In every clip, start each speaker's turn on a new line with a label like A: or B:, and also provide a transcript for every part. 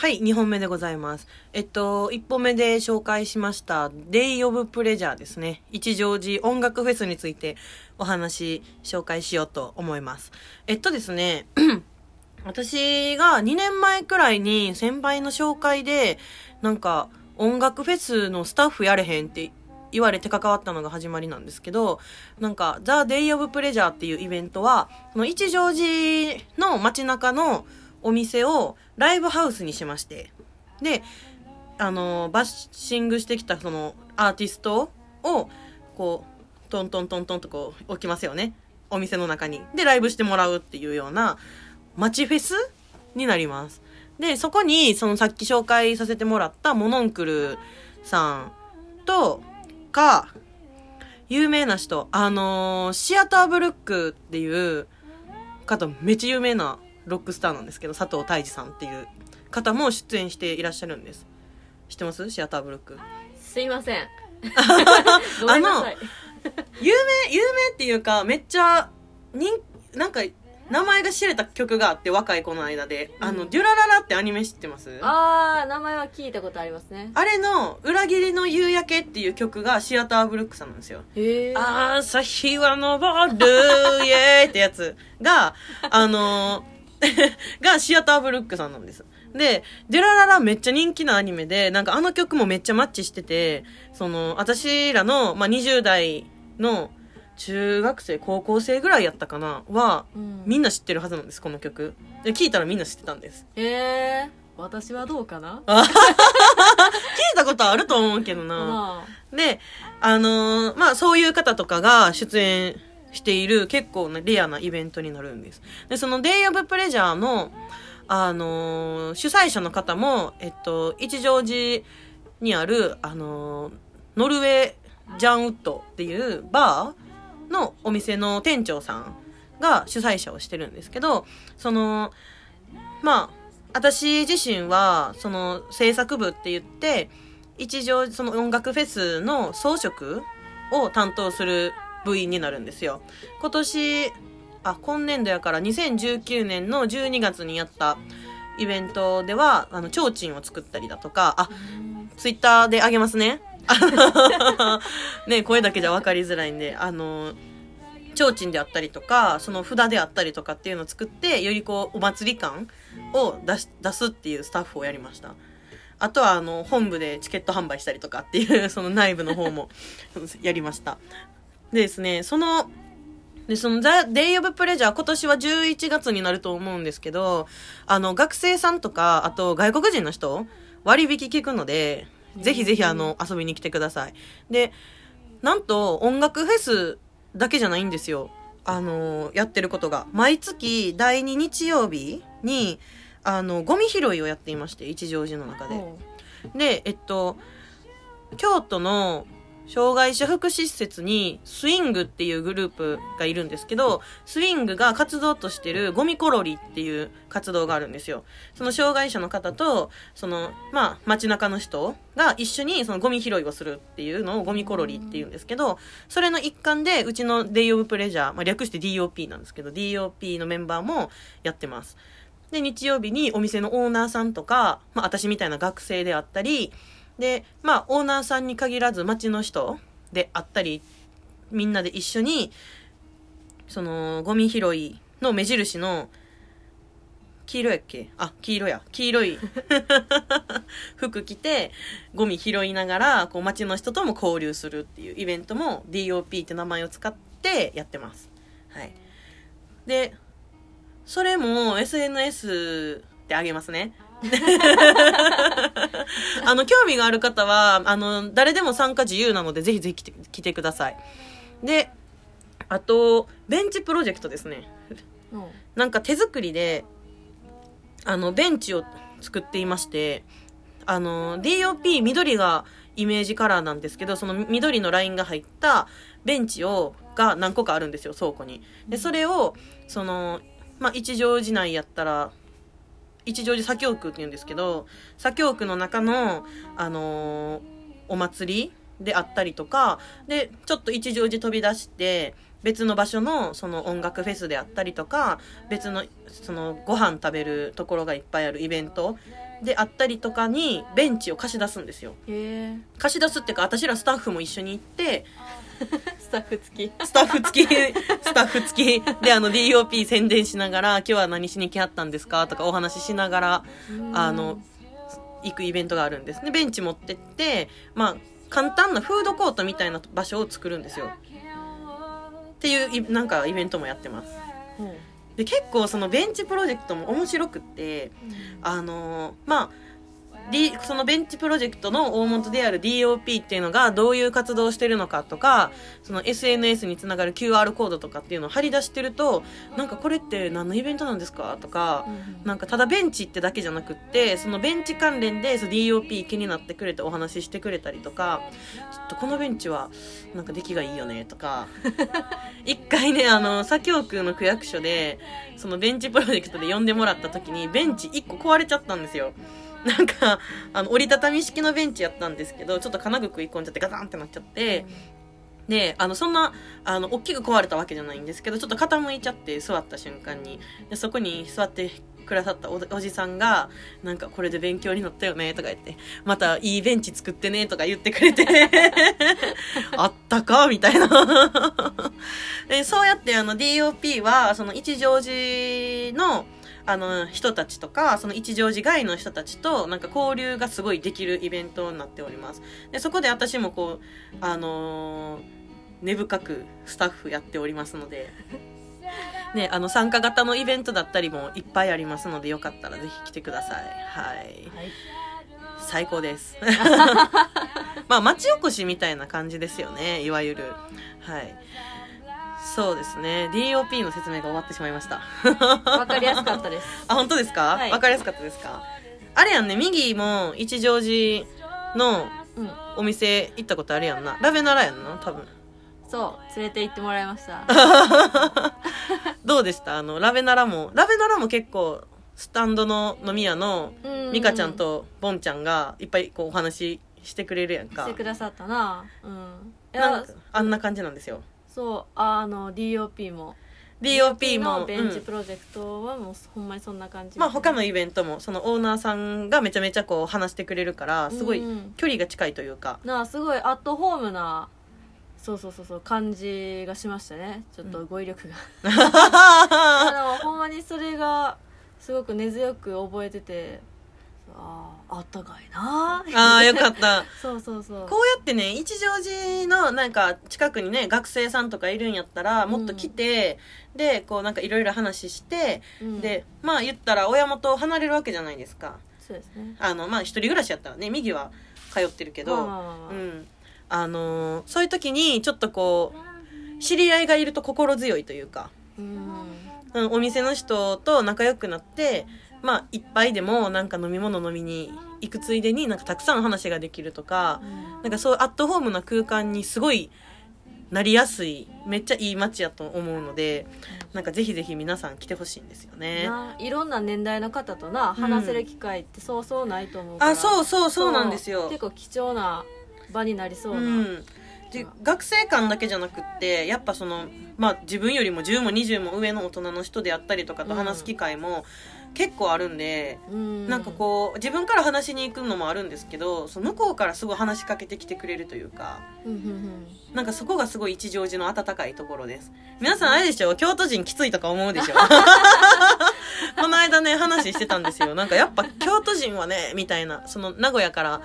A: はい、2本目でございます。えっと、1本目で紹介しました、デイ・オブ・プレジャーですね。一乗寺音楽フェスについてお話、紹介しようと思います。えっとですね、私が2年前くらいに先輩の紹介で、なんか、音楽フェスのスタッフやれへんって言われて関わったのが始まりなんですけど、なんか、ザ・デイ・オブ・プレジャーっていうイベントは、その一乗寺の街中のお店をライブハウスにしまして、で、あの、バッシングしてきたそのアーティストを、こう、トントントントンとこう置きますよね。お店の中に。で、ライブしてもらうっていうような、街フェスになります。で、そこに、そのさっき紹介させてもらったモノンクルさんと、か、有名な人、あのーシアターブルックっていう方、めっちゃ有名なロックスターなんですけど、佐藤泰治さんっていう方も出演していらっしゃるんです。知ってます？シアターブルック。
B: すいません ごめんなさい
A: 有名、有名っていうか、めっちゃ、人、なんか、名前が知れた曲があって、若い子の間で。あの、
B: うん
A: デュラララってアニメ知ってます？
B: あー名前は聞いたことありますね
A: あれの、裏切りの夕焼けっていう曲がシアターブルックさんなんですよ。朝日は昇る、イエーイってやつが、あのー がシアターブルックさんなんです。で、デュラララめっちゃ人気なアニメで、なんかあの曲もめっちゃマッチしてて、その、私らの、まあ、20代の中学生、高校生ぐらいやったかなは、
B: うん
A: みんな知ってるはずなんです、この曲。で、聞いたらみんな知ってたんです。
B: へえ私はどうかな？
A: 聞いたことあると思うけどな。
B: ま
A: で、あのーまあ、そういう方とかが出演している結構なレアなイベントになるんです。で、その Day of Pleasure の、あのー主催者の方も、えっと、一乗寺にある、あのーノルウェージャンウッドっていうバーのお店の店長さんが主催者をしてるんですけど、その、まあ、私自身は、その制作部って言って、一条その音楽フェスの装飾を担当する部員になるんですよ。今年あ今年度やから2019年の12月にやったイベントではあの提灯を作ったりだとかあツイッターであげますね。ね声だけじゃ分かりづらいんであの提灯であったりとかその札であったりとかっていうのを作ってよりこうお祭り感を出し出すっていうスタッフをやりました。あとはあの本部でチケット販売したりとかっていうその内部の方もやりました。でですね。そのでその The Day of Pleasure 今年は11月になると思うんですけどあの学生さんとかあと外国人の人割引聞くのでぜひぜひあの遊びに来てください。でなんと音楽フェスだけじゃないんですよ。あのやってることが。毎月第2日曜日にあのゴミ拾いをやっていまして一乗寺の中で。
B: ほ
A: でえっと京都の障害者福祉施設にスイングっていうグループがいるんですけどスイングが活動としてるゴミコロリっていう活動があるんですよ。その障害者の方とそのまあ街中の人が一緒にそのゴミ拾いをするっていうのをゴミコロリっていうんですけどそれの一環でうちの Day of Pleasure、まあ、略して DOP なんですけど DOP のメンバーもやってます。で、日曜日にお店のオーナーさんとか、まあ私みたいな学生であったり、で、まあオーナーさんに限らず街の人であったり、みんなで一緒に、その、ゴミ拾いの目印の、黄色やっけ？あ、黄色や。黄色い 服着て、ゴミ拾いながら、こう街の人とも交流するっていうイベントも DOP って名前を使ってやってます。はい。で、それも SNS であげますね。あの、興味がある方は、あの、誰でも参加自由なので、ぜひぜひ来て来てください。で、あと、ベンチプロジェクトですね。
B: ううん
A: なんか手作りで、あの、ベンチを作っていまして、あの、DOP 緑がイメージカラーなんですけど、その緑のラインが入ったベンチを、が何個かあるんですよ、倉庫に。で、それを、その、まあ、一乗寺内やったら、一乗寺左京区って言うんですけど、左京区の中の、あのーお祭りであったりとか、で、ちょっと一乗寺飛び出して、別の場所のその音楽フェスであったりとか別のそのご飯食べるところがいっぱいあるイベントであったりとかにベンチを貸し出すんですよ。貸し出すっていうか私らスタッフも一緒に行って
B: スタッフ付き。
A: スタッフ付き。スタッフ付き。であの DOP 宣伝しながら今日は何しに来はったんですか？とかお話ししながらあの行くイベントがあるんです。ねベンチ持ってってまあ簡単なフードコートみたいな場所を作るんですよ。っていういなんかイベントもやってます。で結構そのベンチプロジェクトも面白くってあのまあ D、そのベンチプロジェクトの大元である DOP っていうのがどういう活動をしてるのかとかその SNS につながる QR コードとかっていうのを貼り出してるとなんかこれって何のイベントなんですかとか
B: うん
A: なんかただベンチってだけじゃなくってそのベンチ関連でその DOP 気になってくれてお話ししてくれたりとかちょっとこのベンチはなんか出来がいいよねとか 一回ねあの左京区の区役所でそのベンチプロジェクトで呼んでもらった時にベンチ1個壊れちゃったんですよなんかあの折りたたみ式のベンチやったんですけどちょっと金具食い込んじゃってガタンってなっちゃって、であのそんなあの大きく壊れたわけじゃないんですけどちょっと傾いちゃって座った瞬間にでそこに座ってくださったおおじさんがなんかこれで勉強になったよねとか言ってまたいいベンチ作ってねとか言ってくれて あったかみたいな。でそうやってあの DOP はその一乗寺のあの人たちとかその一乗寺外の人たちとなんか交流がすごいできるイベントになっております。でそこで私もこうあのー根深くスタッフやっておりますので ね、あの参加型のイベントだったりもいっぱいありますのでよかったらぜひ来てください。はい。
B: はい。
A: 最高です。まあ町おこしみたいな感じですよねいわゆる。はいそうですね。DOP の説明が終わってしまいました。
B: わかりやすかったです。
A: あ本当ですか？わ、
B: はい。
A: かりやすかったですか？あれやんね。右も一乗寺の
B: うん。
A: お店行ったことあるやんな。ラベナラやんな？多分。
B: そう連れて行ってもらいました。
A: どうでした？あのラベナラもラベナラも結構スタンドの飲み屋の
B: うん。
A: ミカちゃんとボンちゃんがいっぱいこうお話ししてくれるやんか。
B: してくださったな。うん。いや
A: あんな感じなんですよ
B: そうあの DOP も。
A: DOP も
B: のベンチ
A: うん。
B: プロジェクトはもうほんまにそんな感じ。
A: まあ他のイベントもそのオーナーさんがめちゃめちゃこう話してくれるからすごい
B: うん
A: 距離が近いというか。
B: なあすごいアットホームなそうそうそうそう感じがしましたね。ちょっと語彙力が、あのほんまにそれがすごく根強く覚えててあああったかいな。
A: ああよかった。
B: そうそうそう。
A: こうやってね一乗寺のなんか近くにね学生さんとかいるんやったらもっと来て、でこうなんかいろいろ話して、
B: うん。
A: でまあ言ったら親元を離れるわけじゃないですか。
B: そうですね。
A: あのまあ一人暮らしやったらね右は通ってるけど、うん。あのーそういう時にちょっとこう知り合いがいると心強いというか、
B: うん。
A: うん、お店の人と仲良くなってまあ一杯でもなんか飲み物飲みに行くついでになんかたくさん話ができるとか、なんかそうアットホームな空間にすごいなりやすいめっちゃいい街やと思うのでなんかぜひぜひ皆さん来てほしいんですよね。
B: ないろんな年代の方とな話せる機会ってそうそうないと思うから、
A: あそうそうそうなんですよ。
B: 結構貴重な場になりそうな、
A: うんで学生間だけじゃなくってやっぱその、まあ、自分よりも10も20も上の大人の人であったりとかと話す機会も結構あるんで、
B: うん。
A: なんかこう自分から話しに行くのもあるんですけどその向こうからすごい話しかけてきてくれるというか
B: うん。
A: なんかそこがすごい一乗寺の温かいところです。皆さんあれでしょ？京都人きついとか思うでしょ？この間ね話してたんですよ。なんかやっぱ京都人はねみたいなその名古屋から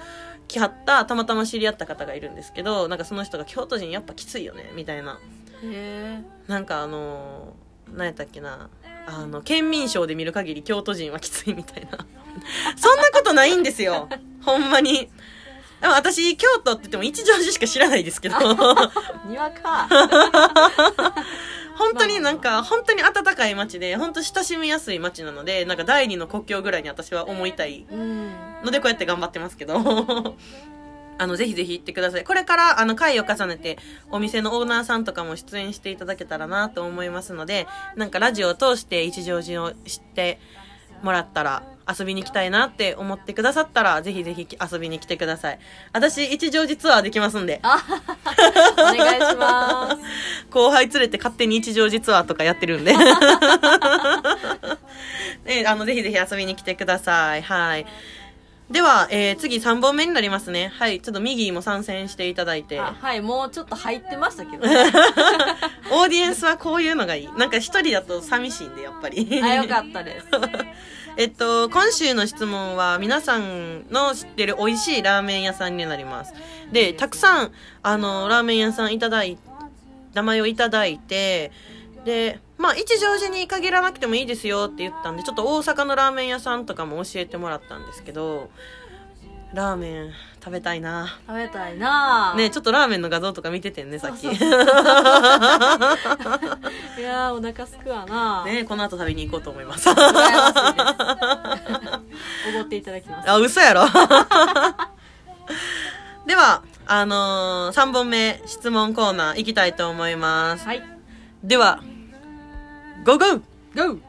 A: 来はったたまたま知り合った方がいるんですけどなんかその人が京都人やっぱきついよねみたいな。
B: へえ
A: なんかあのー何やったっけな。あの県民賞で見る限り京都人はきついみたいな。そんなことないんですよ。ほんまに。でも私京都って言っても一乗寺しか知らないですけど。
B: 庭か。
A: 本当になんか本当に温かい街で本当親しみやすい街なのでなんか第二の国境ぐらいに私は思いたい。
B: うん
A: のでこうやって頑張ってますけど。あのぜひぜひ行ってください。これからあの回を重ねてお店のオーナーさんとかも出演していただけたらなと思いますのでなんかラジオを通して一乗寺を知ってもらったら遊びに行きたいなって思ってくださったらぜひぜひ遊びに来てください。私一乗寺ツアーできますんで。
B: あお願いします。
A: 後輩連れて勝手に一乗寺ツアーとかやってるんで。ね、あのぜひぜひ遊びに来てください。はいでは、えー、次3本目になりますね。はいちょっと右も参戦していただいて。
B: あはいもうちょっと入ってましたけど
A: オーディエンスはこういうのがいい。なんか一人だと寂しいんでやっぱり。
B: あよかったです。
A: えっと、今週の質問は皆さんの知ってる美味しいラーメン屋さんになります。で、たくさん、あの、ラーメン屋さんいただい、名前をいただいて、で、まあ、一乗寺に限らなくてもいいですよって言ったんで、ちょっと大阪のラーメン屋さんとかも教えてもらったんですけど、ラーメン食べたいな。
B: 食べたいな。
A: ねちょっとラーメンの画像とか見ててんね、さっき。
B: そう いやーお腹すくわな。
A: ねこの後食べに行こうと思いま
B: す。おごっていただきます。
A: あ、嘘やろ。では、あのー、3本目質問コーナー行きたいと思います。
B: はい。
A: では、ゴーゴー
B: ゴー